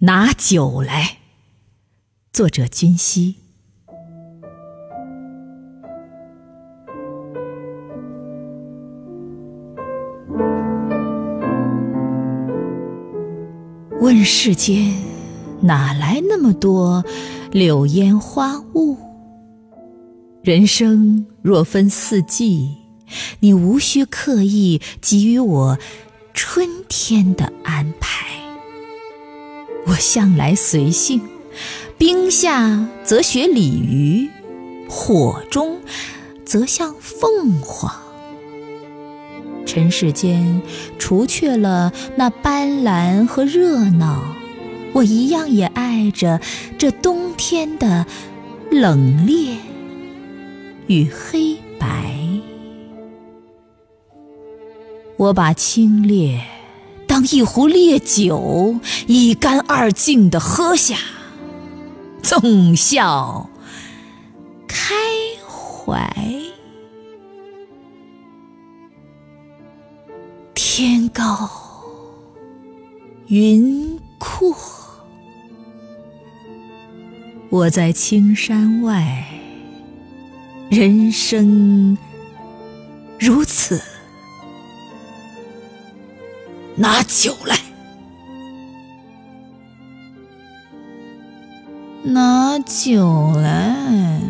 拿酒来。作者：君熙。问世间哪来那么多柳烟花雾？人生若分四季，你无需刻意给予我春天的安排。我向来随性，冰下则学鲤鱼，火中则像凤凰。尘世间除却了那斑斓和热闹，我一样也爱着这冬天的冷冽与黑白。我把清冽一壶烈酒，一干二净的喝下，纵笑开怀。天高云阔，我在青山外，人生如此。拿酒来，拿酒来。